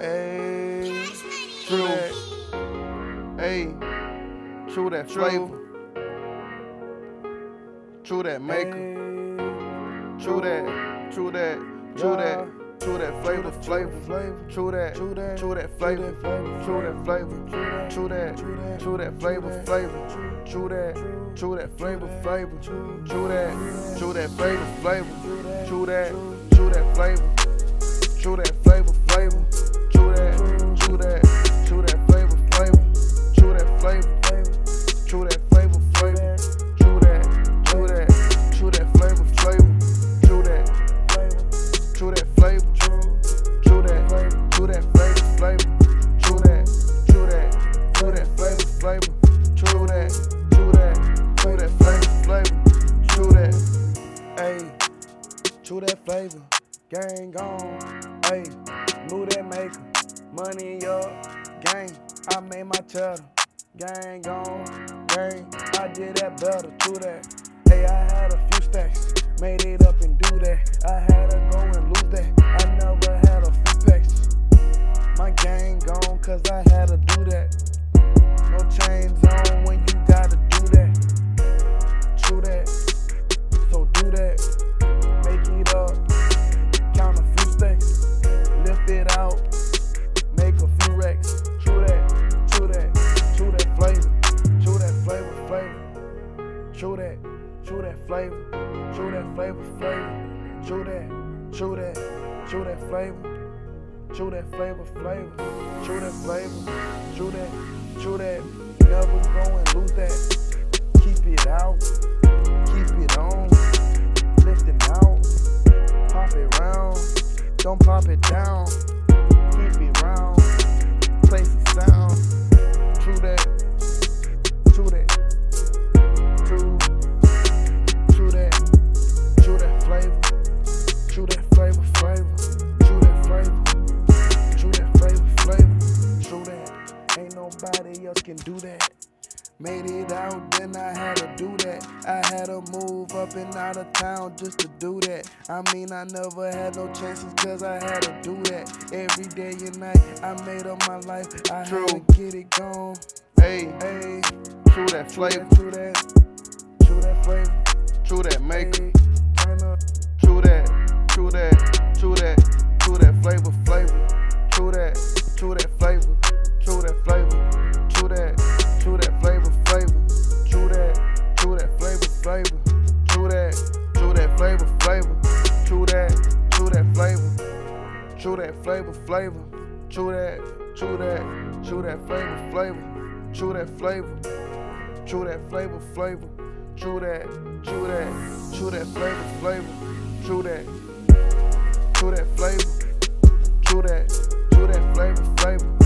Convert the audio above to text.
Hey, true that. Hey, true that flavor. True that maker. True that. True that. True that. True that flavor, flavor, flavor. True that, true that, true that flavor, true that flavor, true that, true that flavor, flavor. True that, true that flavor, flavor. True that, true that flavor, flavor. True that, true that flavor, true that flavor, flavor. True that flavor. Gang gone. Hey, move that maker. Money up, gang. I made my cheddar. Gang gone, gang. I did that better. True that. Hey, I had a few stacks, made it up and do that. Flavor. True that flavor, flavor. True that. True that. True that flavor. True that flavor, flavor. True that flavor. True that. True that. Never go and lose that. Keep it out. Keep it on. Lifting out. Pop it round. Don't pop it down. Keep it round. Place the sound. True that. Can do that. Made it out, then I had to do that. I had to move up and out of town just to do that. I mean, I never had no chances cause I had to do that. Every day and night, I made up my life. I True. had to get it gone. Hey, Hey, true that flavor, true that, true that flavor. true that maker. Hey, Chew that flavor, flavor. Chew that, chew that, chew that flavor, flavor. Chew that flavor. Chew that flavor, flavor. Chew that, chew that, chew that flavor, flavor. Chew that, chew that flavor. Chew that, chew that flavor, flavor.